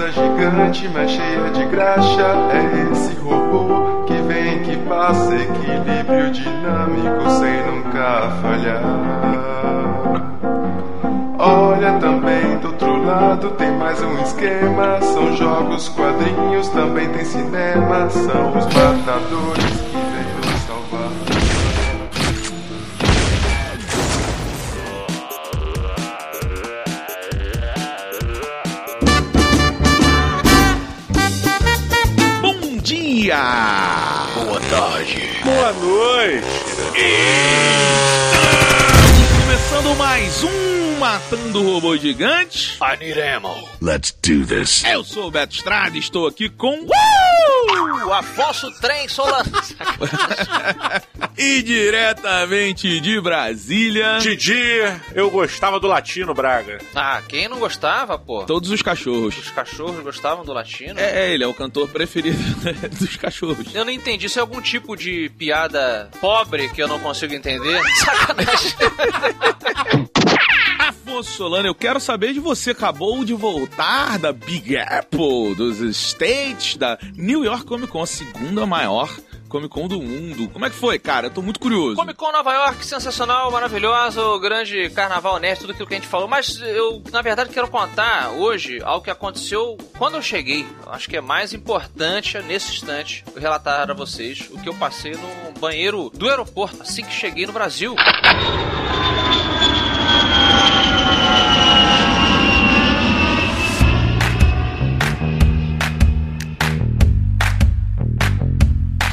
coisa gigante, mas cheia de graxa. É esse robô que vem, que passa, equilíbrio dinâmico sem nunca falhar. Olha também do outro lado tem mais um esquema. São jogos, quadrinhos, também tem cinema. São os matadores E... Começando mais um Matando o Robô Gigante. I. Let's do this. Eu sou o Beto Estrada e estou aqui com. Uh! Afonso Trem Solar. E diretamente de Brasília... Didi, eu gostava do latino, Braga. Ah, quem não gostava, pô? Todos os cachorros. Os cachorros gostavam do latino? É, é, ele é o cantor preferido dos cachorros. Eu não entendi. Isso é algum tipo de piada pobre que eu não consigo entender? Sacanagem. Afonso Solano, eu quero saber de você. Acabou de voltar da Big Apple, dos States, da New York Comic Con, a segunda maior Comic Con do mundo. Como é que foi, cara? Eu tô muito curioso. Comic Con Nova York, sensacional, maravilhoso, grande carnaval nerd, tudo aquilo que a gente falou. Mas eu, na verdade, quero contar hoje algo que aconteceu quando eu cheguei. Eu acho que é mais importante nesse instante relatar a vocês o que eu passei no banheiro do aeroporto assim que cheguei no Brasil.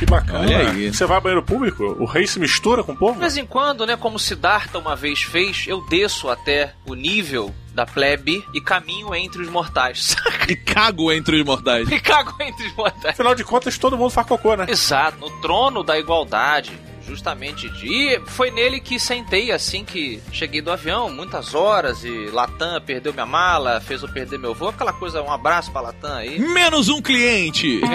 Bacana. Olha aí. Você vai ao banheiro público? O rei se mistura com o De povo? vez em quando, né, como Siddhartha uma vez fez, eu desço até o nível da plebe e caminho entre os mortais. E cago entre os mortais. e cago entre os mortais. Afinal de contas, todo mundo faz cocô, né? Exato, no trono da igualdade. Justamente. E foi nele que sentei assim que cheguei do avião, muitas horas, e Latam perdeu minha mala, fez eu perder meu voo, aquela coisa, um abraço pra Latam aí. Menos um cliente.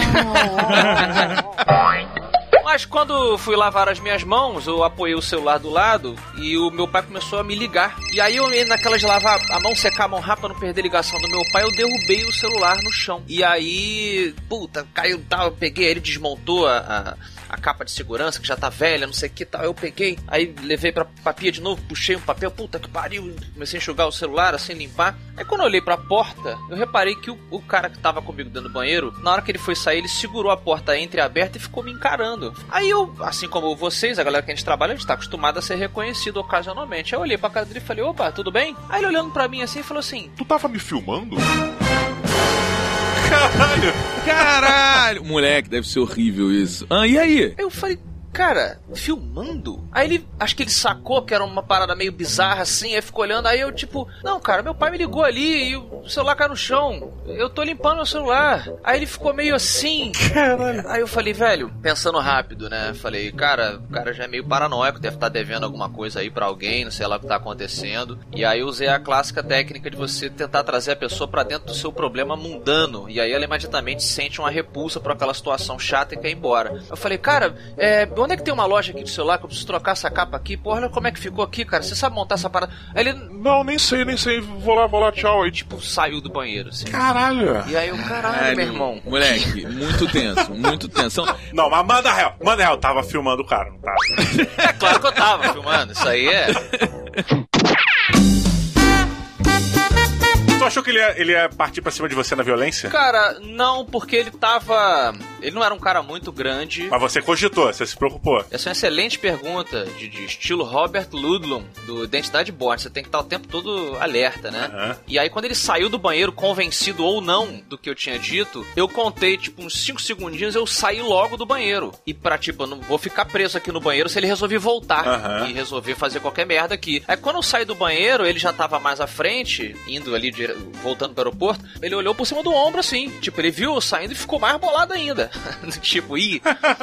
Mas quando fui lavar as minhas mãos, eu apoiei o celular do lado e o meu pai começou a me ligar. E aí eu, naquela de lavar a mão, secar a mão rápida, pra não perder a ligação do meu pai, eu derrubei o celular no chão. E aí, puta, caiu tal, eu peguei, ele desmontou a, a, a capa de segurança, que já tá velha, não sei o que tal. Eu peguei, aí levei pra papia de novo, puxei um papel, puta que pariu, comecei a enxugar o celular, assim, limpar. Aí quando eu olhei pra porta, eu reparei que o, o cara que tava comigo dentro do banheiro, na hora que ele foi sair, ele segurou a porta entreaberta e ficou me encarando. Aí eu, assim como vocês, a galera que a gente trabalha, a gente tá acostumado a ser reconhecido ocasionalmente. Aí eu olhei pra cara dele e falei, opa, tudo bem? Aí ele olhando pra mim assim, falou assim, Tu tava me filmando? Caralho. Moleque, deve ser horrível isso. Ah, e aí? Aí eu falei, cara, filmando? Aí ele, acho que ele sacou que era uma parada meio bizarra assim, aí ficou olhando, aí eu tipo, não, cara, meu pai me ligou ali e o celular caiu no chão, eu tô limpando meu celular. Aí ele ficou meio assim. Caralho. Aí eu falei, velho, pensando rápido, né? Falei, cara, o cara já é meio paranoico, deve estar devendo alguma coisa aí pra alguém, não sei lá o que tá acontecendo. E aí eu usei a clássica técnica de você tentar trazer a pessoa pra dentro do seu problema mundano. E aí ela imediatamente sente uma repulsa por aquela situação chata e quer ir embora. Eu falei, cara, é, onde é que tem uma loja aqui de celular que eu preciso trocar essa capa aqui? Porra, olha como é que ficou aqui, cara. Você sabe montar essa parada? Aí ele, Não, nem sei, nem sei. Vou lá, vou lá, tchau. Aí, tipo, saiu do banheiro, assim. caralho. E aí eu, caralho, meu irmão. Moleque, muito tenso, muito tenso. Não, mas manda real. Manda real. Tava filmando o cara, não tava? É claro que eu tava filmando, isso aí é. Tu achou que ele ia, ele ia partir pra cima de você na violência? Cara, não, porque ele tava. Ele não era um cara muito grande. Mas você cogitou, você se preocupou. Essa é uma excelente pergunta, de, de estilo Robert Ludlum, do Identidade Born. Você tem que estar o tempo todo alerta, né? Aham. E aí, quando ele saiu do banheiro, convencido ou não do que eu tinha dito, eu contei, tipo, uns 5 segundinhos, eu saí logo do banheiro. E pra, tipo, eu não vou ficar preso aqui no banheiro se ele resolver voltar Aham. e resolver fazer qualquer merda aqui. Aí, quando eu saí do banheiro, ele já tava mais à frente, indo ali, voltando pro aeroporto, ele olhou por cima do ombro, assim. Tipo, ele viu eu saindo e ficou mais bolado ainda. tipo, ih,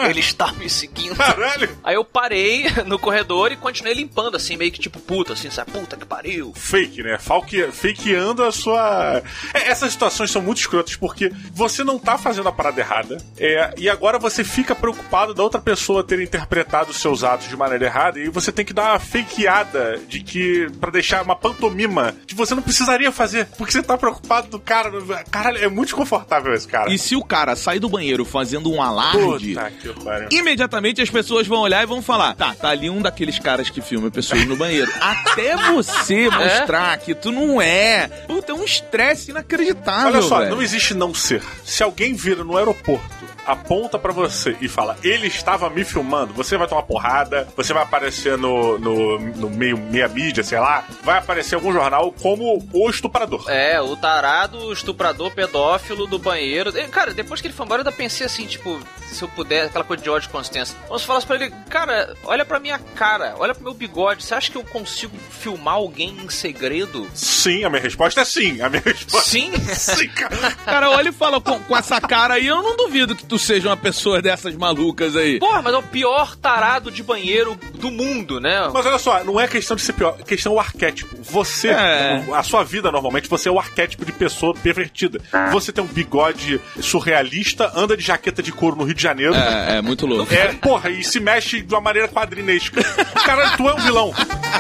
ele está me seguindo. Caralho. Aí eu parei no corredor e continuei limpando, assim, meio que tipo puta, assim, sabe? Puta que pariu. Fake, né? Falque, fakeando a sua. É, essas situações são muito escrotas porque você não tá fazendo a parada errada é, e agora você fica preocupado da outra pessoa ter interpretado os seus atos de maneira errada e você tem que dar uma fakeada de que. para deixar uma pantomima que você não precisaria fazer. porque você tá preocupado do cara. Caralho, é muito desconfortável esse cara. E se o cara sair do banheiro fazendo um alarde, Puta que pariu. imediatamente as pessoas vão olhar e vão falar: tá, tá ali um daqueles caras que filma pessoas no banheiro. Até você mostrar que tu não é. Puta, é um estresse inacreditável. Olha só, velho. não existe não ser. Se alguém vira no aeroporto, aponta pra você e fala, ele estava me filmando, você vai tomar porrada, você vai aparecer no, no, no meio meia mídia, sei lá, vai aparecer algum jornal como o estuprador. É, o tarado, o estuprador pedófilo do banheiro. Cara, depois que ele foi embora, eu ainda pensei assim, tipo, se eu puder, aquela coisa de ódio de consciência. Vamos falar pra ele, cara, olha pra minha cara, olha pro meu bigode, você acha que eu consigo filmar alguém em segredo? Sim, a minha resposta é sim. A minha resposta Sim? é sim, cara. Cara, olha e fala com, com essa cara aí, eu não duvido que tu seja uma pessoa dessas malucas aí. Porra, mas é o pior tarado de banheiro do mundo, né? Mas olha só, não é questão de ser pior, é questão do arquétipo. Você, É. a sua vida normalmente, você é o arquétipo de pessoa pervertida. Você tem um bigode surrealista, anda de jaqueta de couro no Rio de Janeiro. É, é muito louco. É, porra, e se mexe de uma maneira quadrinesca. Cara, tu é um vilão.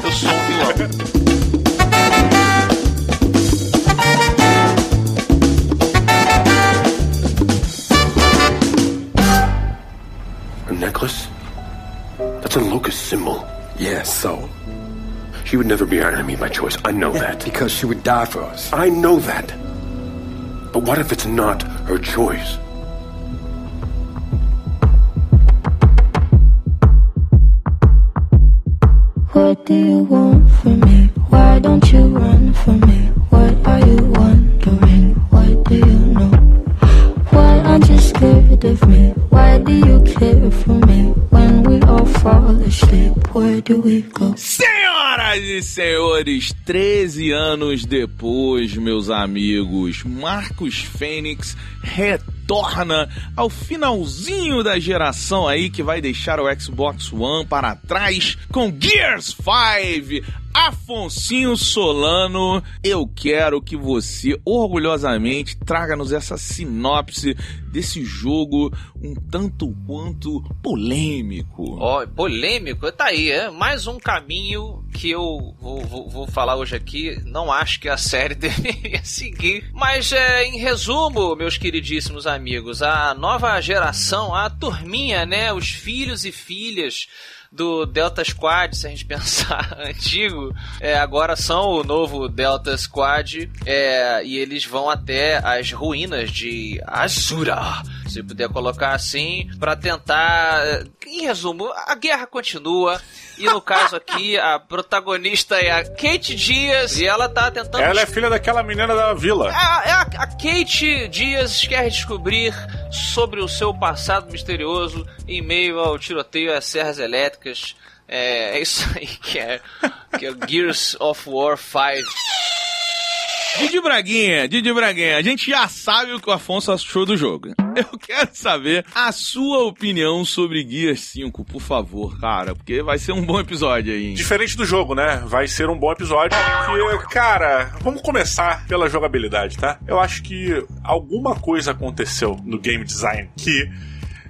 Eu sou um vilão. Necklace? That's a locust symbol. Yeah, so? She would never be our enemy by choice. I know that. Because she would die for us. I know that. But what if it's not her choice? What do you want from me? Why don't you run from me? What are you wondering? What do you know? Why aren't you scared of me? Why do you care for me? When we all fall asleep, where do we go? Senhoras e senhores, 13 anos depois, meus amigos, Marcos Fênix retorna ao finalzinho da geração aí que vai deixar o Xbox One para trás com Gears 5. Afonsinho Solano, eu quero que você orgulhosamente traga-nos essa sinopse desse jogo um tanto quanto polêmico. Ó, polêmico, tá aí, é mais um caminho que eu vou, vou- vou falar hoje aqui. Não acho que a série deveria seguir. Mas é, em resumo, meus queridíssimos amigos, a nova geração, a turminha, né? Os filhos e filhas do Delta Squad, se a gente pensar antigo, é, agora são o novo Delta Squad é, e eles vão até as ruínas de Azura, se puder colocar assim, pra tentar. é, Em resumo, a guerra continua. E no caso aqui, a protagonista é a Kate Dias e ela tá tentando Ela é filha daquela menina da vila. é a, é a- a Kate Dias quer descobrir sobre o seu passado misterioso em meio ao tiroteio às serras elétricas. É, é isso aí que é, que é Gears of War 5. Didi Braguinha, Didi Braguinha, a gente já sabe o que o Afonso achou do jogo. Eu quero saber a sua opinião sobre Gears 5, por favor, cara, porque vai ser um bom episódio aí. Diferente do jogo, né? Vai ser um bom episódio. Porque, cara, vamos começar pela jogabilidade, tá? Eu acho que alguma coisa aconteceu no game design que.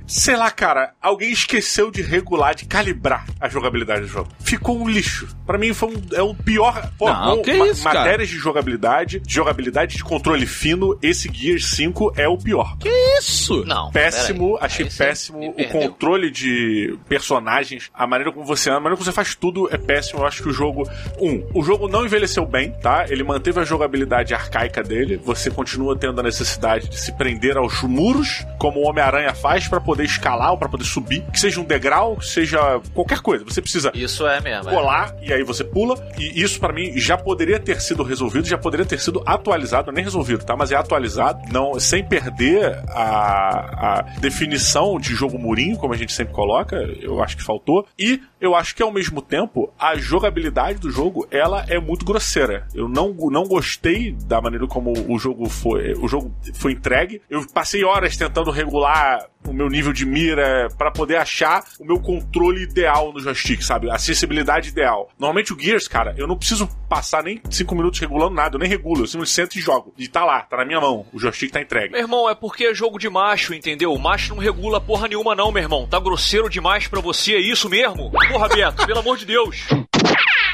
Sei lá, cara, alguém esqueceu de regular, de calibrar a jogabilidade do jogo. Ficou um lixo. Pra mim foi um, é o pior. Pô, Não, com que ma- isso, cara? matérias de jogabilidade, de jogabilidade de controle fino, esse Gears 5 é o pior. Isso! Não, Péssimo, peraí. achei péssimo. O controle de personagens, a maneira como você anda, a maneira como você faz tudo é péssimo. Eu acho que o jogo. Um, o jogo não envelheceu bem, tá? Ele manteve a jogabilidade arcaica dele. Você continua tendo a necessidade de se prender aos muros, como o Homem-Aranha faz, pra poder escalar ou pra poder subir. Que seja um degrau, que seja qualquer coisa. Você precisa Isso é mesmo. é. colar e aí você pula. E isso pra mim já poderia ter sido resolvido, já poderia ter sido atualizado, nem resolvido, tá? Mas é atualizado, não sem perder a, a definição de jogo murinho, como a gente sempre coloca. Eu acho que faltou. E eu acho que ao mesmo tempo a jogabilidade do jogo ela é muito grosseira. Eu não, não gostei da maneira como o jogo foi, o jogo foi entregue. Eu passei horas tentando regular o meu nível de mira pra poder achar o meu controle ideal no joystick, sabe? A acessibilidade ideal. Normalmente o Gears, cara, eu não preciso passar nem 5 minutos regulando nada, eu nem regulo, eu simplesmente sento e jogo. E tá lá, tá na minha mão, o joystick tá entregue. Meu irmão, é porque é jogo de macho, entendeu? O macho não regula porra nenhuma, não, meu irmão. Tá grosseiro demais pra você, é isso mesmo? Porra, Beto, pelo amor de Deus.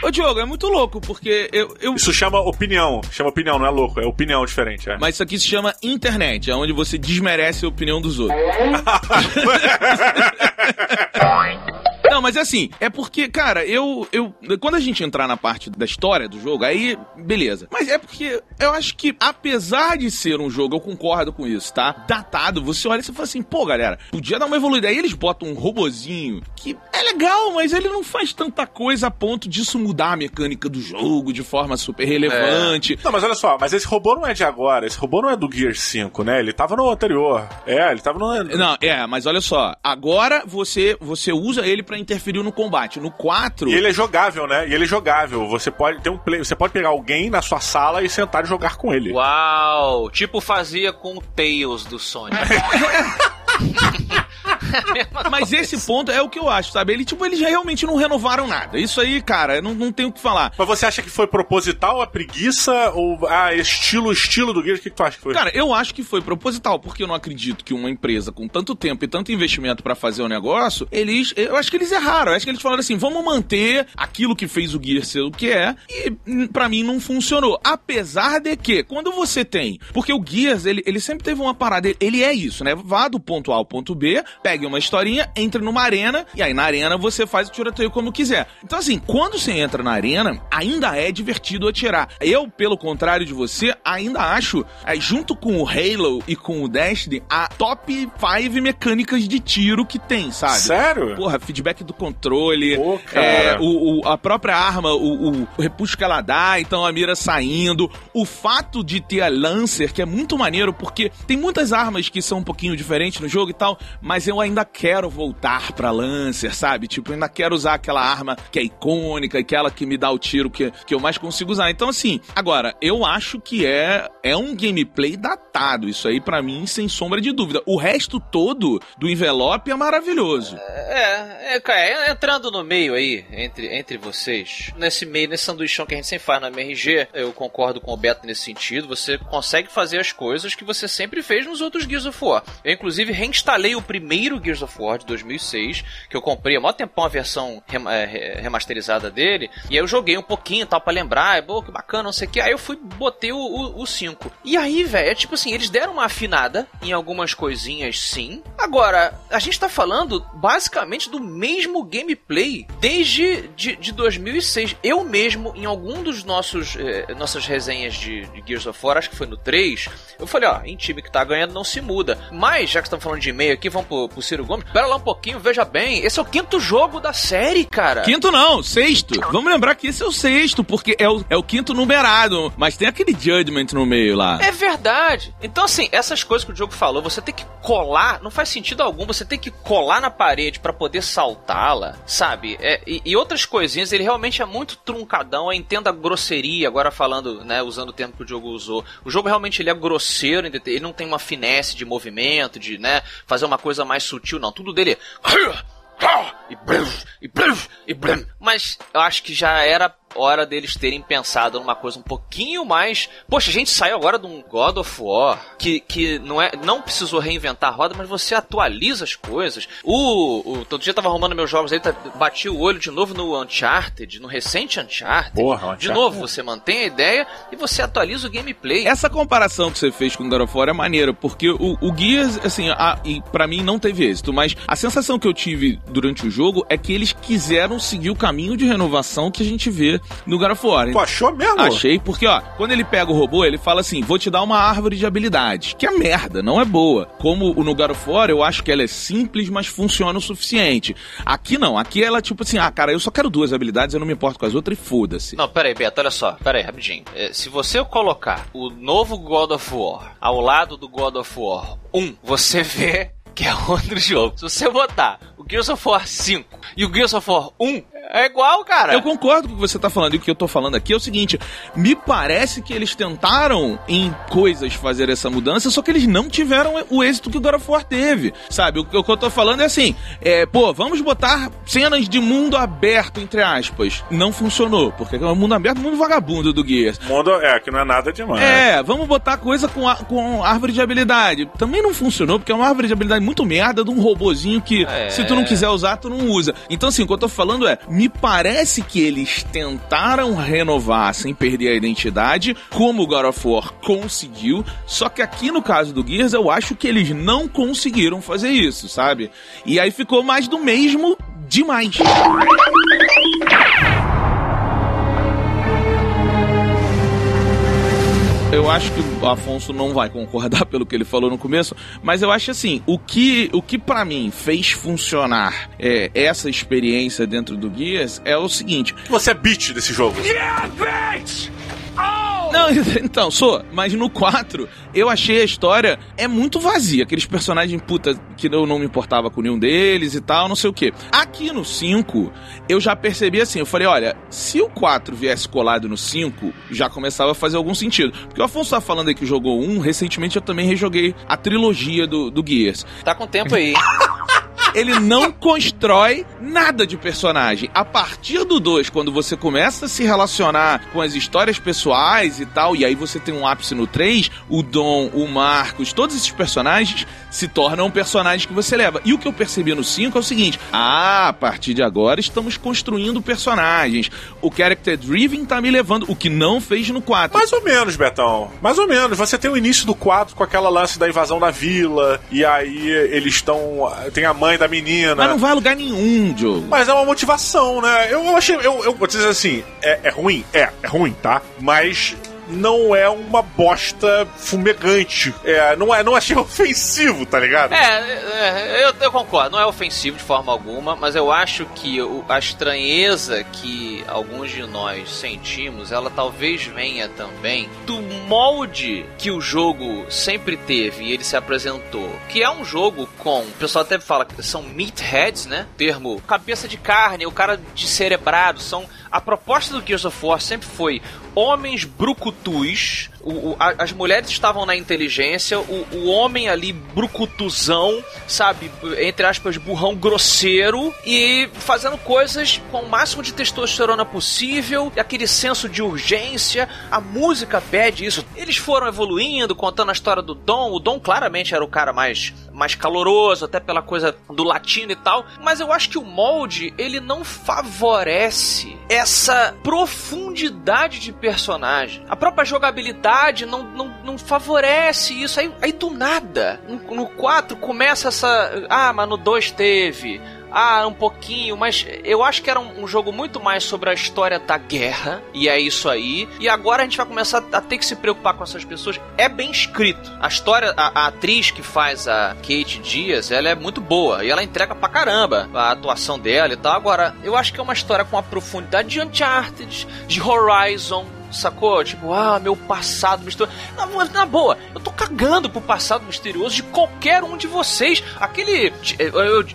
Ô, Diogo, é muito louco, porque eu. eu... Isso chama opinião. Chama opinião, não é louco. É opinião diferente, é. Mas isso aqui se chama internet, é onde você desmerece a opinião dos outros. Não, mas é assim, é porque, cara, eu, eu. Quando a gente entrar na parte da história do jogo, aí, beleza. Mas é porque eu acho que, apesar de ser um jogo, eu concordo com isso, tá? Datado, você olha e você fala assim, pô, galera, podia dar uma evoluída. Aí eles botam um robozinho que é legal, mas ele não faz tanta coisa a ponto disso mudar a mecânica do jogo de forma super relevante. Não, mas olha só, mas esse robô não é de agora, esse robô não é do Gear 5, né? Ele tava no anterior. É, ele tava no. Não, é, mas olha só, agora você você usa ele pra interferir no combate. No 4, E ele é jogável, né? E ele é jogável. Você pode ter um play, você pode pegar alguém na sua sala e sentar e jogar com ele. Uau! Tipo fazia com o Tails do Sonic. Mas esse ponto é o que eu acho, sabe? Ele, tipo, eles realmente não renovaram nada. Isso aí, cara, não, não tem o que falar. Mas você acha que foi proposital a preguiça ou ah, estilo estilo do Gears? O que, que tu acha que foi? Cara, eu acho que foi proposital, porque eu não acredito que uma empresa com tanto tempo e tanto investimento pra fazer o negócio, eles. Eu acho que eles erraram. Eu acho que eles falaram assim: vamos manter aquilo que fez o Gears ser o que é, e hum, pra mim não funcionou. Apesar de que, quando você tem. Porque o Gears, ele, ele sempre teve uma parada, ele, ele é isso, né? Vá do ponto A ao ponto B, pegue uma historinha, entre numa arena, e aí na arena você faz o tiroteio como quiser. Então, assim, quando você entra na arena, ainda é divertido atirar. Eu, pelo contrário de você, ainda acho, aí, junto com o Halo e com o Destiny, a top 5 mecânicas de tiro que tem, sabe? Sério? Porra, feedback do controle, Pô, é, o, o- a própria arma, o, o, o repuxo que ela dá, então a mira saindo. O fato de ter a Lancer, que é muito maneiro, porque tem muitas armas que são um pouquinho diferentes no jogo e tal, mas eu ainda quero voltar pra Lancer, sabe? Tipo, ainda quero usar aquela arma que é icônica, aquela que me dá o tiro que, que eu mais consigo usar. Então, assim, agora, eu acho que é, é um gameplay datado. Isso aí, pra mim, sem sombra de dúvida. O resto todo do envelope é maravilhoso. É, é, cara, entrando no meio aí, entre, entre vocês, nesse meio, nesse sanduichão que a gente sempre faz no MRG, eu concordo com o Beto nesse sentido, você consegue fazer as coisas que você sempre fez nos outros Gears of War. Eu, inclusive, reinstalei o primeiro Gears of War de 2006, que eu comprei há mó tempão a versão é, re- remasterizada dele, e aí eu joguei um pouquinho tal pra lembrar, pô, que bacana, não sei o que, aí eu fui, botei o, o, o 5. E aí, velho, é tipo assim, eles deram uma afinada em algumas coisinhas, sim. Agora, a gente tá falando basicamente do mesmo gameplay desde de, de 2006. Eu mesmo, em algum dos nossos eh, nossas resenhas de, de Gears of War, acho que foi no 3, eu falei, ó, em time que tá ganhando não se muda. Mas, já que estamos falando de e-mail aqui, vamos pro, Ciro Gomes, pera lá um pouquinho, veja bem, esse é o quinto jogo da série, cara. Quinto não, sexto. Vamos lembrar que esse é o sexto, porque é o, é o quinto numerado. Mas tem aquele Judgment no meio lá. É verdade. Então, assim, essas coisas que o Diogo falou, você tem que colar, não faz sentido algum, você tem que colar na parede pra poder saltá-la, sabe? É, e, e outras coisinhas, ele realmente é muito truncadão, eu entendo a grosseria, agora falando, né, usando o termo que o Diogo usou. O jogo realmente ele é grosseiro, ele não tem uma finesse de movimento, de, né, fazer uma coisa mais sutil, não. Tudo dele é... E e e. Mas eu acho que já era hora deles terem pensado numa coisa um pouquinho mais. Poxa, a gente saiu agora de um God of War que, que não, é, não precisou reinventar a roda, mas você atualiza as coisas. O, o todo dia eu tava arrumando meus jogos aí, tá, bati o olho de novo no Uncharted, no recente Uncharted. Porra, De Uncharted. novo, você mantém a ideia e você atualiza o gameplay. Essa comparação que você fez com o God of War é maneira, porque o, o Gears, assim, a, e pra mim não teve êxito, mas a sensação que eu tive durante o jogo é que eles quiseram seguir o caminho de renovação que a gente vê no God of War. Tu achou mesmo? Achei, porque, ó, quando ele pega o robô, ele fala assim: vou te dar uma árvore de habilidades, que é merda, não é boa. Como o no God of War, eu acho que ela é simples, mas funciona o suficiente. Aqui não, aqui ela, tipo assim, ah, cara, eu só quero duas habilidades, eu não me importo com as outras e foda-se. Não, peraí, Beto, olha só, peraí, rapidinho. É, se você colocar o novo God of War ao lado do God of War 1, você vê que é outro jogo. Se você botar o Gears of War 5 e o Gears of War 1, é igual, cara. Eu concordo com o que você tá falando e o que eu tô falando aqui é o seguinte: me parece que eles tentaram em coisas fazer essa mudança, só que eles não tiveram o êxito que o God of War teve. Sabe? O, que- o que eu tô falando é assim: é, pô, vamos botar cenas de mundo aberto, entre aspas. Não funcionou, porque é um mundo aberto, mundo vagabundo do Gears. Mundo é, que não é nada demais. É, vamos botar coisa com, a- com árvore de habilidade. Também não funcionou, porque é uma árvore de habilidade muito merda de um robozinho que, É. se tu não quiser usar, tu não usa. Então, assim, o que eu tô falando é, Me parece que eles tentaram renovar sem perder a identidade, como o God of War conseguiu, só que aqui no caso do Gears eu acho que eles não conseguiram fazer isso, sabe? E aí ficou mais do mesmo demais. Eu acho que o Afonso não vai concordar pelo que ele falou no começo, mas eu acho assim, o que, o que para mim fez funcionar é, essa experiência dentro do Guias é o seguinte. Você é beat desse jogo. Yeah, bitch! Não, então, sou. Mas no 4, eu achei a história é muito vazia. Aqueles personagens, puta, que eu não me importava com nenhum deles e tal, não sei o quê. Aqui no 5, eu já percebi assim, eu falei, olha, se o 4 viesse colado no 5, já começava a fazer algum sentido. Porque o Afonso tá falando aí que jogou um, recentemente eu também rejoguei a trilogia do, do Gears. Tá com tempo aí. ele não constrói nada de personagem. A partir do 2, quando você começa a se relacionar com as histórias pessoais e tal, e aí você tem um ápice no 3, o Dom, o Marcos, todos esses personagens se tornam personagens que você leva. E o que eu percebi no 5 é o seguinte: ah, a partir de agora estamos construindo personagens. O character driven tá me levando, o que não fez no 4. Mais ou menos, Betão. Mais ou menos. Você tem o início do 4 com aquela lance da invasão da vila, e aí eles estão. Tem a mãe da da menina. Mas não vai a lugar nenhum, Joe. Mas é uma motivação, né? Eu, eu achei. Eu, eu vou dizer assim: é, é ruim? É, é ruim, tá? Mas não é uma bosta fumegante. É, não, é, não achei ofensivo, tá ligado? É, é eu, eu, concordo, não é ofensivo de forma alguma, mas eu acho que o, a estranheza que alguns de nós sentimos, ela talvez venha também do molde que o jogo sempre teve e ele se apresentou. Que é um jogo com, o pessoal até fala que são meatheads, né? Termo cabeça de carne, o cara de cerebrado, são a proposta do Gears of War sempre foi homens brucutus. O, o, a, as mulheres estavam na inteligência, o, o homem ali brucutuzão, sabe? Entre aspas, burrão grosseiro e fazendo coisas com o máximo de testosterona possível, e aquele senso de urgência. A música pede isso. Eles foram evoluindo, contando a história do Dom. O Dom claramente era o cara mais, mais caloroso, até pela coisa do latino e tal. Mas eu acho que o molde, ele não favorece essa profundidade de personagem. A própria jogabilidade não, não, não favorece isso. Aí, aí do nada, no, no 4 começa essa. Ah, mas no 2 teve ah, um pouquinho, mas eu acho que era um, um, jogo muito mais sobre a história da guerra, e é isso aí. E agora a gente vai começar a ter que se preocupar com essas pessoas. É bem escrito. A história, a, a atriz que faz a Kate Dias, ela é muito boa, e ela entrega pra caramba a atuação dela e tal. Agora, eu acho que é uma história com a profundidade de Uncharted, de Horizon, sacou? Tipo, ah, meu passado misterioso. Na, na, boa, eu tô cagando pro passado misterioso de qualquer um de vocês. Aquele.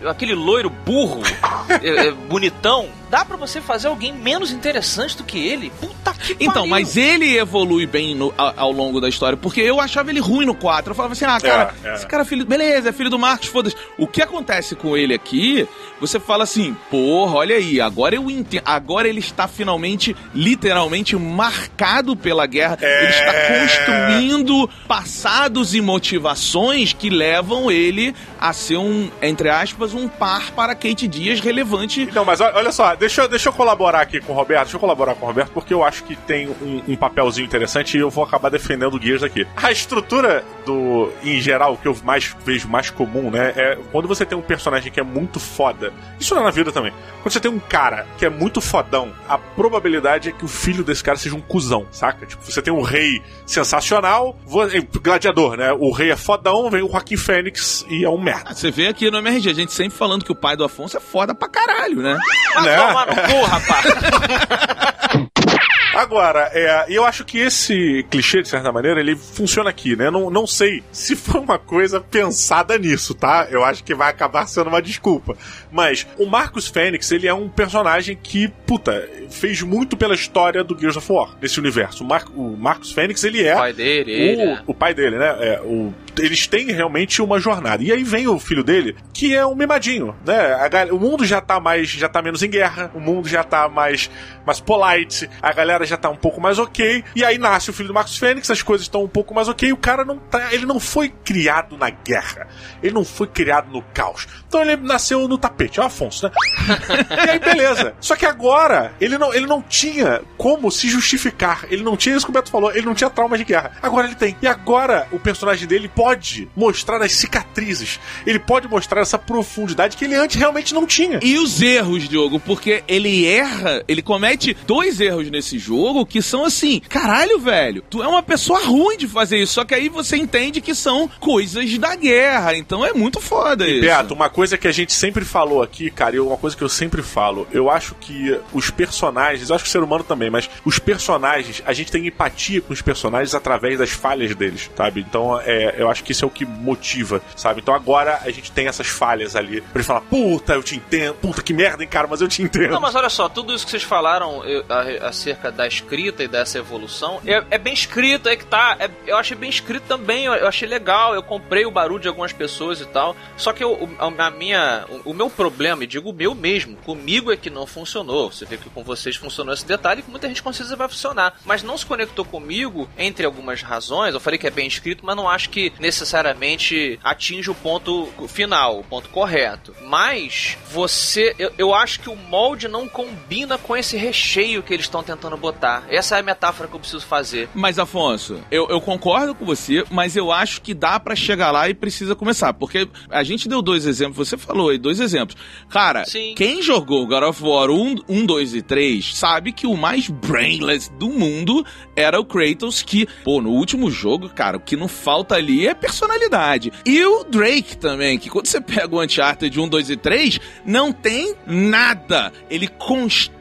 Aquele loiro burro, é, é, bonitão, dá para você fazer alguém menos interessante do que ele? Puta que Então, pariu. mas ele evolui bem no, ao, ao, longo da história, porque eu achava ele ruim no 4. Eu falava assim, ah, cara, é, é. esse cara é filho. Beleza, é filho do Marcos, foda-se. O que acontece com ele aqui, você fala assim, porra, olha aí, agora eu entendo. Agora ele está finalmente, literalmente, marcado pela guerra. É... Ele está construindo passados e motivações que levam ele a ser um, entre aspas, um par para Kate Dias relevante. Não, mas olha só, deixa, deixa eu colaborar aqui com o Roberto. Deixa eu colaborar com o Roberto, porque eu acho que tem um, um papelzinho interessante e eu vou acabar defendendo o Gears aqui. A estrutura do. Em geral, que eu mais vejo mais comum, né? É quando você tem um personagem que é muito foda. Isso não é na vida também. Quando você tem um cara que é muito fodão, a probabilidade é que o filho desse cara seja um cuzão, saca? Tipo, você tem um rei sensacional, gladiador, né? O rei é fodão, vem o Joaquim Fênix e é um merda. Você vê aqui no MRG, a gente sempre falando que o pai do Afonso é foda pra caralho, né? né? tomar no cu, rapaz. Agora, é, eu acho que esse clichê, de certa maneira, ele funciona aqui, né? Não, não sei se foi uma coisa pensada nisso, tá? Eu acho que vai acabar sendo uma desculpa. Mas o Marcus Fênix, ele é um personagem que, puta, fez muito pela história do Gears of War, nesse universo. O, Mar o Marcus Fênix, ele é. O pai dele, o, o pai dele, né? É, o eles têm realmente uma jornada. E aí vem o filho dele, que é um mimadinho, né? A o mundo já tá mais, já tá menos em guerra, o mundo já tá mais, mais polite, a galera já tá um pouco mais ok. E aí nasce o filho do Marcos Fênix, as coisas estão um pouco mais ok. O cara não tá, ele não foi criado na guerra, ele não foi criado no caos. Então ele nasceu no tapete, é o Afonso, né? e aí, beleza. Só que agora, ele não, ele não tinha como se justificar. Ele não tinha isso que o Beto falou, ele não tinha trauma de guerra. Agora ele tem. E agora o personagem dele pode mostrar as cicatrizes. Ele pode mostrar essa profundidade que ele antes realmente não tinha. E os erros, Diogo, porque ele erra, ele comete dois erros nesse jogo que são assim, caralho, velho, tu é uma pessoa ruim de fazer isso, só que aí você entende que são coisas da guerra, então é muito foda isso. Beto, uma coisa que a gente sempre falou aqui, cara, e uma coisa que eu sempre falo, eu acho que os personagens, eu acho que o ser humano também, mas os personagens, a gente tem empatia com os personagens através das falhas deles, sabe? Então, é, eu acho que isso é o que motiva, sabe? Então agora a gente tem essas falhas ali, pra ele falar, puta, eu te entendo, puta, que merda, hein, cara, mas eu te entendo. Não, mas olha só, tudo isso que vocês falaram eu, a- acerca da escrita e dessa evolução é, é bem escrito, é que tá. é- eu achei bem escrito também, eu, eu achei legal, eu comprei o barulho de algumas pessoas e tal. Só que eu, a minha. O, o meu problema, e digo o meu mesmo, comigo é que não funcionou. Você vê que com vocês funcionou esse detalhe, que muita gente com certeza vai funcionar. Mas não se conectou comigo, entre algumas razões. Eu falei que é bem escrito, mas não acho que necessariamente atinge o ponto final, o ponto correto. Mas você. Eu, eu acho que o molde não combina com esse recheio que eles estão tentando botar. Essa é a metáfora que eu preciso fazer. Mas, Afonso, eu, eu concordo com você, mas eu acho que dá pra chegar lá e precisa começar. Porque a gente deu dois exemplos, você falou aí, dois exemplos. Cara, Sim. quem jogou God of War 1, 1, 2 e 3 sabe que o mais brainless do mundo era o Kratos, que, pô, no último jogo, cara, o que não falta ali é personalidade. E o Drake também, que quando você pega o Uncharted 1, 2 e 3, não tem nada. Ele constrói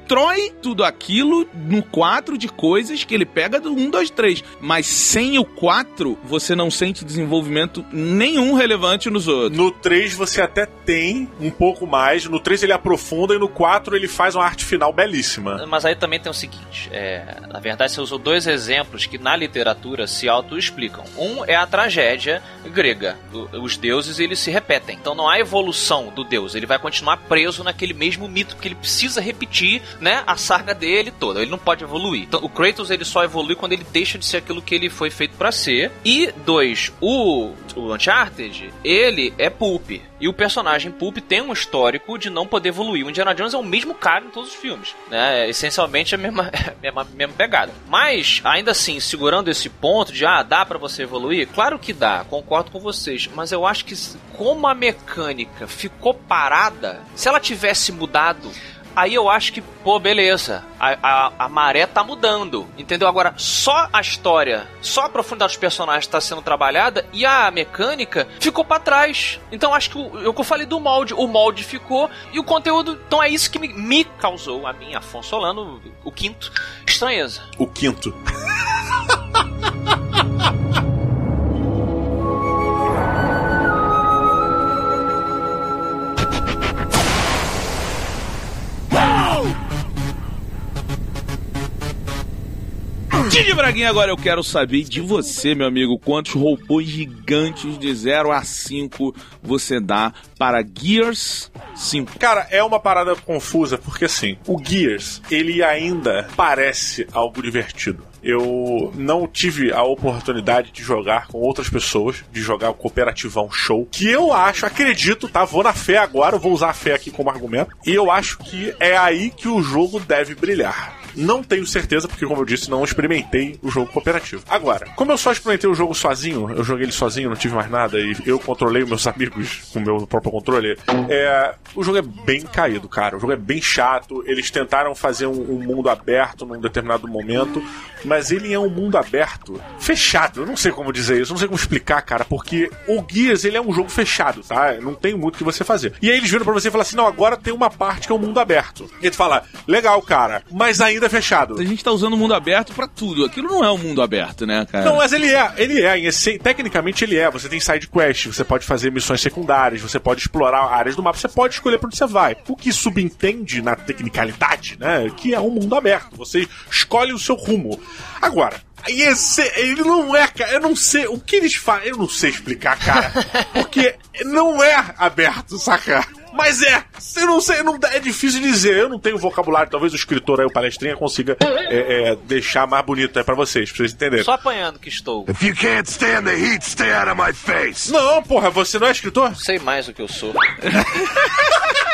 tudo aquilo no 4 de coisas que ele pega do 1, 2, 3. Mas sem o 4, você não sente desenvolvimento nenhum relevante nos outros. No 3 você até tem um pouco mais, no 3 ele aprofunda e no 4 ele faz uma arte final belíssima. Mas aí também tem o seguinte: é, na verdade, você usou dois exemplos que na literatura se auto-explicam. Um é a tragédia grega. Os deuses eles se repetem. Então não há evolução do deus. Ele vai continuar preso naquele mesmo mito, porque ele precisa repetir né, a saga dele toda. Ele não pode evoluir. Então, o Kratos ele só evolui quando ele deixa de ser aquilo que ele foi feito pra ser. E dois, o, o Uncharted, ele é pulp. E o personagem Pulp tem um histórico de não poder evoluir. O Indiana Jones é o mesmo cara em todos os filmes, né? É essencialmente a mesma, a mesma, mesma pegada. Mas, ainda assim, segurando esse ponto de, ah, dá pra você evoluir? Claro que dá, concordo com vocês. Mas eu acho que como a mecânica ficou parada, se ela tivesse mudado, Aí eu acho que, pô, beleza. A, a, a maré tá mudando. Entendeu? Agora, só a história, só a profundidade dos personagens tá sendo trabalhada e a mecânica ficou pra trás. Então acho que o, o que eu falei do molde, o molde ficou e o conteúdo. Então é isso que me, me causou, a mim, Afonso Solano, o quinto, estranheza. O quinto. Didi Braguinha, agora eu quero saber de você, meu amigo, quantos robôs gigantes de 0 a 5 você dá para Gears 5? Cara, é uma parada confusa, porque assim, o Gears, ele ainda parece algo divertido. Eu não tive a oportunidade de jogar com outras pessoas, de jogar o cooperativão show, que eu acho, acredito, tá? Vou na fé agora, vou usar a fé aqui como argumento, e eu acho que é aí que o jogo deve brilhar. Não tenho certeza, porque, como eu disse, não experimentei o jogo cooperativo. Agora, como eu só experimentei o jogo sozinho, eu joguei ele sozinho, não tive mais nada, e eu controlei meus amigos com meu próprio controle, é, o jogo é bem caído, cara. O jogo é bem chato. Eles tentaram fazer um, um mundo aberto num determinado momento, mas ele é um mundo aberto fechado. Eu não sei como dizer isso, não sei como explicar, cara, porque o Gears ele é um jogo fechado, tá? Não tem muito o que você fazer. E aí eles viram pra você e falaram assim: não, agora tem uma parte que é um mundo aberto. E tu fala, legal, cara, mas ainda é fechado. A gente tá usando o mundo aberto pra tudo. Aquilo não é um mundo aberto, né, cara? Não, mas ele é, ele é, em essen- tecnicamente ele é. Você tem side quest, você pode fazer missões secundárias, você pode explorar áreas do mapa, você pode escolher pra onde você vai. O que subentende na tecnicalidade, né, que é um mundo aberto. Você escolhe o seu rumo. Agora, esse, ele não é, cara. Eu não sei. O que eles fazem? Eu não sei explicar, cara. Porque não é aberto, saca? Mas é, eu não sei, não, é difícil dizer. Eu não tenho vocabulário. Talvez o escritor aí, o palestrinha, consiga é, é, deixar mais bonito aí pra vocês, pra vocês entenderem. Só apanhando que estou. If you can't stand the heat, stay out of my face. Não, porra, você não é escritor? Sei mais do que eu sou.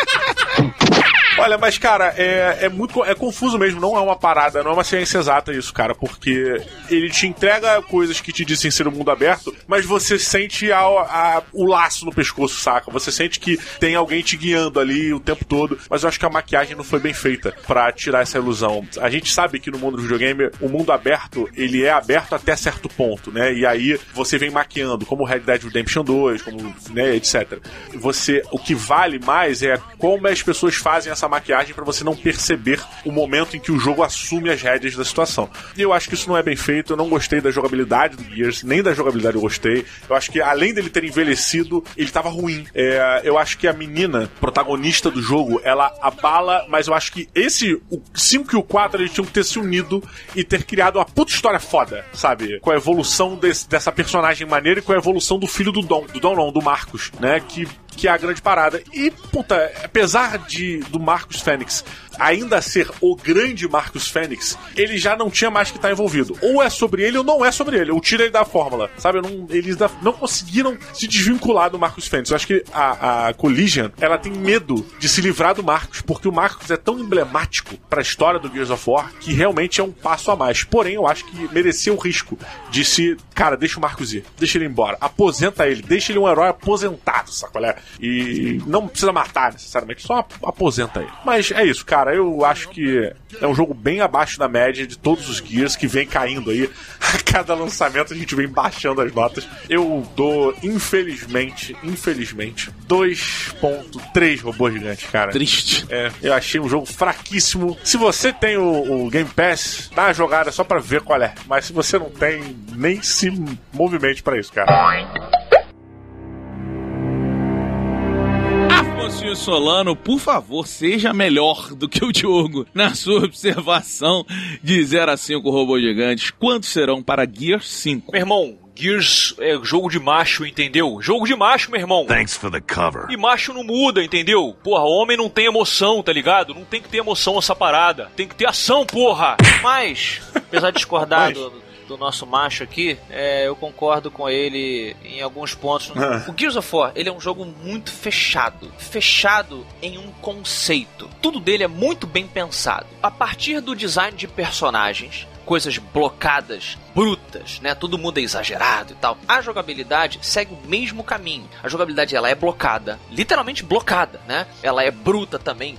Olha, mas cara, é, é muito é confuso mesmo, não é uma parada, não é uma ciência exata isso, cara, porque ele te entrega coisas que te dizem ser o um mundo aberto, mas você sente a, a, o laço no pescoço, saca? Você sente que tem alguém te guiando ali o tempo todo, mas eu acho que a maquiagem não foi bem feita para tirar essa ilusão. A gente sabe que no mundo do videogame, o mundo aberto, ele é aberto até certo ponto, né? E aí você vem maquiando, como Red Dead Redemption 2, como, né, etc. Você, o que vale mais é como as pessoas fazem essa maquiagem para você não perceber o momento em que o jogo assume as rédeas da situação. E eu acho que isso não é bem feito, eu não gostei da jogabilidade do Gears, nem da jogabilidade eu gostei. Eu acho que além dele ter envelhecido, ele tava ruim. É, eu acho que a menina, protagonista do jogo, ela abala, mas eu acho que esse, o 5 e o 4, eles tinham que ter se unido e ter criado uma puta história foda, sabe? Com a evolução desse, dessa personagem maneira e com a evolução do filho do Dom, do Dom não, do Marcos, né? Que que é a grande parada. E, puta, apesar de do Marcos Fênix ainda ser o grande Marcos Fênix, ele já não tinha mais que estar envolvido. Ou é sobre ele ou não é sobre ele. Ou tira ele da fórmula, sabe? Não, eles não conseguiram se desvincular do Marcos Fênix. Eu acho que a, a Collision, ela tem medo de se livrar do Marcos, porque o Marcos é tão emblemático para a história do Gears of War que realmente é um passo a mais. Porém, eu acho que merecia o risco de se, cara, deixa o Marcos ir, deixa ele embora, aposenta ele, deixa ele um herói aposentado, sacolé? E não precisa matar necessariamente, só aposenta ele. Mas é isso, cara. Eu acho que é um jogo bem abaixo da média de todos os Gears que vem caindo aí. A cada lançamento a gente vem baixando as notas. Eu dou, infelizmente, infelizmente, 2.3 robôs gigantes, cara. Triste. É, eu achei um jogo fraquíssimo. Se você tem o, o Game Pass, dá uma jogada só pra ver qual é. Mas se você não tem, nem se movimente pra isso, cara. Afonso Solano, por favor, seja melhor do que o Diogo na sua observação de 0 a 5 robôs gigantes. Quantos serão para Gear 5? Meu irmão, Gears é jogo de macho, entendeu? Jogo de macho, meu irmão. Thanks for the cover. E macho não muda, entendeu? Porra, homem não tem emoção, tá ligado? Não tem que ter emoção essa parada. Tem que ter ação, porra! Mas, apesar de discordar do, do nosso macho aqui, é, eu concordo com ele em alguns pontos. O Gears of War, ele é um jogo muito fechado. Fechado em um conceito. Tudo dele é muito bem pensado. A partir do design de personagens, coisas blocadas, brutas, né? Todo mundo é exagerado e tal. A jogabilidade segue o mesmo caminho. A jogabilidade ela é blocada, literalmente blocada, né? Ela é bruta também.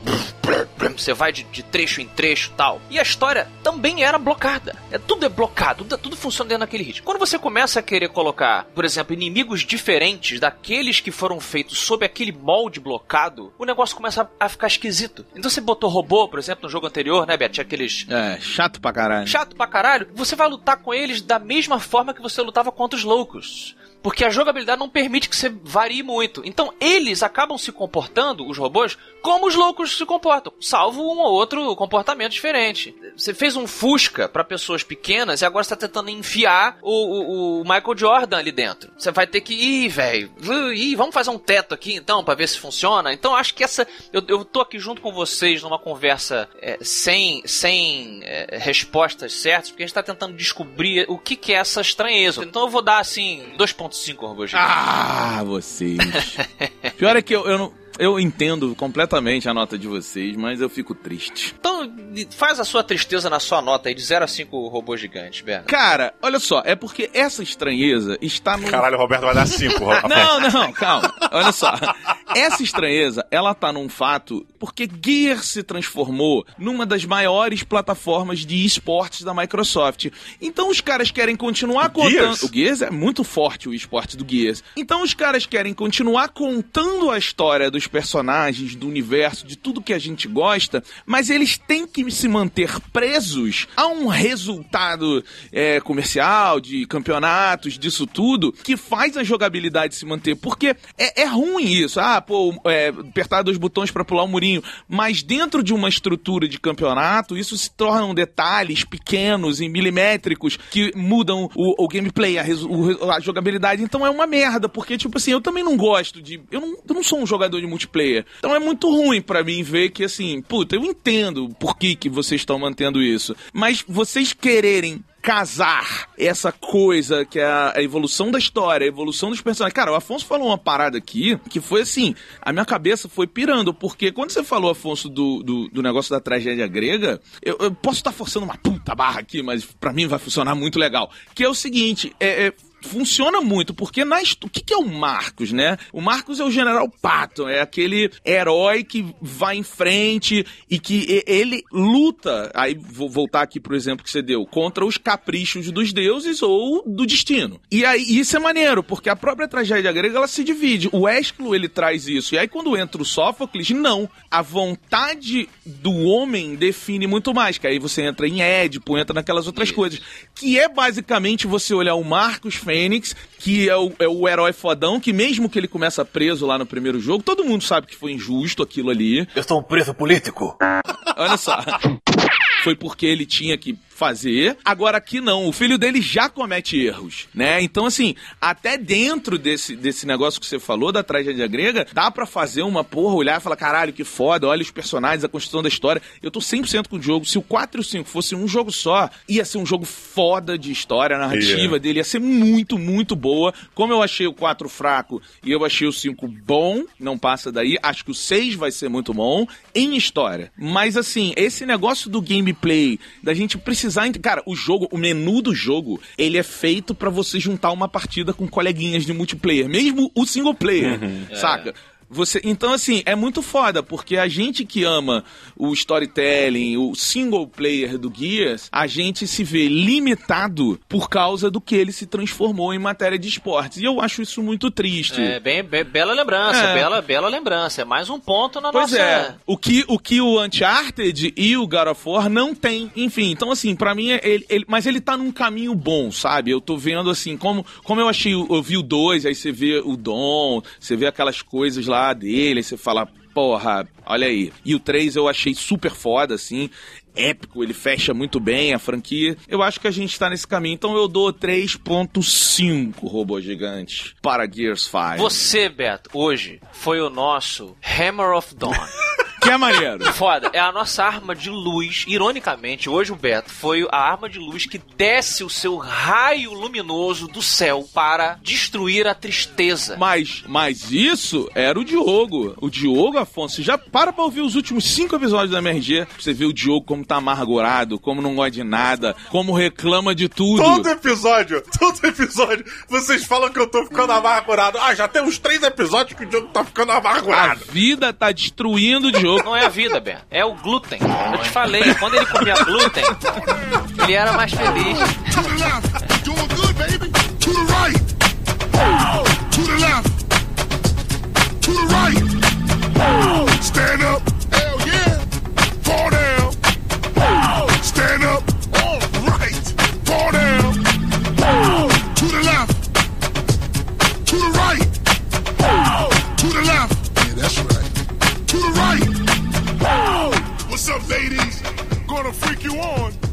Você vai de, de trecho em trecho tal. E a história também era blocada. É, tudo é blocado, tudo, tudo funciona dentro daquele ritmo. Quando você começa a querer colocar, por exemplo, inimigos diferentes daqueles que foram feitos sob aquele molde blocado, o negócio começa a, a ficar esquisito. Então você botou robô, por exemplo, no jogo anterior, né, Beto? Tinha aqueles É, chato pra caralho. chato pra caralho, você vai lutar com eles da mesma forma que você lutava contra os loucos. Porque a jogabilidade não permite que você varie muito. Então eles acabam se comportando, os robôs, como os loucos se comportam, salvo um ou outro comportamento diferente. Você fez um Fusca para pessoas pequenas e agora está tentando enfiar o, o, o, Michael Jordan ali dentro. Você vai ter que ir, velho. Ih, vamos fazer um teto aqui então para ver se funciona. Então acho que essa eu, eu tô aqui junto com vocês numa conversa é, sem sem é, respostas certas, porque a gente tá tentando descobrir o que, que é essa estranheza. Então eu vou dar assim 2.5 robôs gigantes. Ah, vocês. Pior é que eu, eu não. Eu entendo completamente a nota de vocês, mas eu fico triste. Então, faz a sua tristeza na sua nota aí de 0 a 5 robôs gigantes, Berna. Cara, olha só, é porque essa estranheza está no. Caralho, o Roberto vai dar 5, Não, não, calma. Olha só. Essa estranheza, ela tá num fato porque Gear se transformou numa das maiores plataformas de esportes da Microsoft. Então os caras querem continuar contando. Gears? O Gears é muito forte o esporte do Gears. Então os caras querem continuar contando a história dos personagens, do universo, de tudo que a gente gosta, mas eles têm que se manter presos a um resultado é, comercial, de campeonatos, disso tudo, que faz a jogabilidade se manter. Porque é, é ruim isso. Ah, pô, é, apertar dois botões para pular o murinho. Mas dentro de uma estrutura de campeonato, isso se tornam detalhes pequenos e milimétricos que mudam o, o gameplay, a, o, a, jogabilidade. Então é uma merda, porque, tipo assim, eu também não gosto de. Eu não, eu não sou um jogador de multiplayer. Então é muito ruim para mim ver que, assim, puta, eu entendo por que, que vocês estão mantendo isso. Mas vocês quererem casar essa coisa que é a evolução da história, a evolução dos personagens. Cara, o Afonso falou uma parada aqui que foi assim, a minha cabeça foi pirando, porque quando você falou, Afonso, do, do, do negócio da tragédia grega, eu, eu posso estar forçando uma puta barra aqui, mas para mim vai funcionar muito legal. Que é o seguinte, é, é funciona muito, porque na o que, que é o Marcos, né? O Marcos é o General Patton, é aquele herói que vai em frente e que ele luta, aí vou voltar aqui pro exemplo que você deu, contra os caprichos dos deuses ou do destino. E aí isso é maneiro, porque a própria tragédia grega ela se divide. O Ésquilo ele traz isso. E aí quando entra o Sófocles, não. A vontade do homem define muito mais, que aí você entra em Édipo, entra naquelas outras coisas, que é basicamente você olhar o Marcos Fênix, que é o, é o herói fodão, que mesmo que ele começa preso lá no primeiro jogo, todo mundo sabe que foi injusto aquilo ali. Eu sou um preso político. Olha só. Foi porque ele tinha que fazer. Agora aqui não, o filho dele já comete erros, né? Então assim, até dentro desse, desse negócio que você falou da tragédia grega, dá para fazer uma porra, olhar e falar, caralho, que foda, olha os personagens, a construção da história. Eu tô 100% com o jogo. Se o 4 e o 5 fosse um jogo só, ia ser um jogo foda de história, a narrativa yeah. dele ia ser muito, muito boa. Como eu achei o 4 fraco e eu achei o 5 bom, não passa daí. Acho que o 6 vai ser muito bom em história. Mas assim, esse negócio do gameplay, da gente precisar precisar. Cara, o jogo, o menu do jogo, ele é feito para você juntar uma partida com coleguinhas de multiplayer, mesmo o single player, uhum. saca? É. Você, então, assim, é muito foda, porque a gente que ama o storytelling, o single player do Gears, a gente se vê limitado por causa do que ele se transformou em matéria de esportes. E eu acho isso muito triste. É, bem, bem bela lembrança, é. bela, bela lembrança. É mais um ponto na pois nossa... é. O que, o que o Uncharted e o God of War não tem. Enfim, então, assim, para mim, é ele, ele, mas ele tá num caminho bom, sabe? Eu tô vendo, assim, como, como eu achei, eu vi o 2, aí você vê o Dom, você vê aquelas coisas lá lá dele, você fala, porra, olha aí. E o 3 eu achei super foda, assim. Épico, ele fecha muito bem a franquia. Eu acho que a gente tá nesse caminho. Então eu dou 3.5 robô gigante para Gears 5. Você, Beto, hoje foi o nosso Hammer of Dawn. que é maneiro. Foda, é a nossa arma de luz. Ironicamente, hoje o Beto foi a arma de luz que desce o seu raio luminoso do céu para destruir a tristeza. Mas, mas isso era o Diogo. O Diogo, Afonso, já para pra ouvir os últimos cinco episódios da MRG. Pra você ver o Diogo como tá amargurado, como não gosta de nada, como reclama de tudo. Todo episódio, todo episódio, vocês falam que eu tô ficando amargurado. Ah, já tem uns três episódios que o Diogo tá ficando amargurado. A vida tá destruindo o Diogo não é a vida, Ben. É o glúten. Eu te falei, quando ele comia glúten, ele era mais feliz. Stand up. gonna freak you on.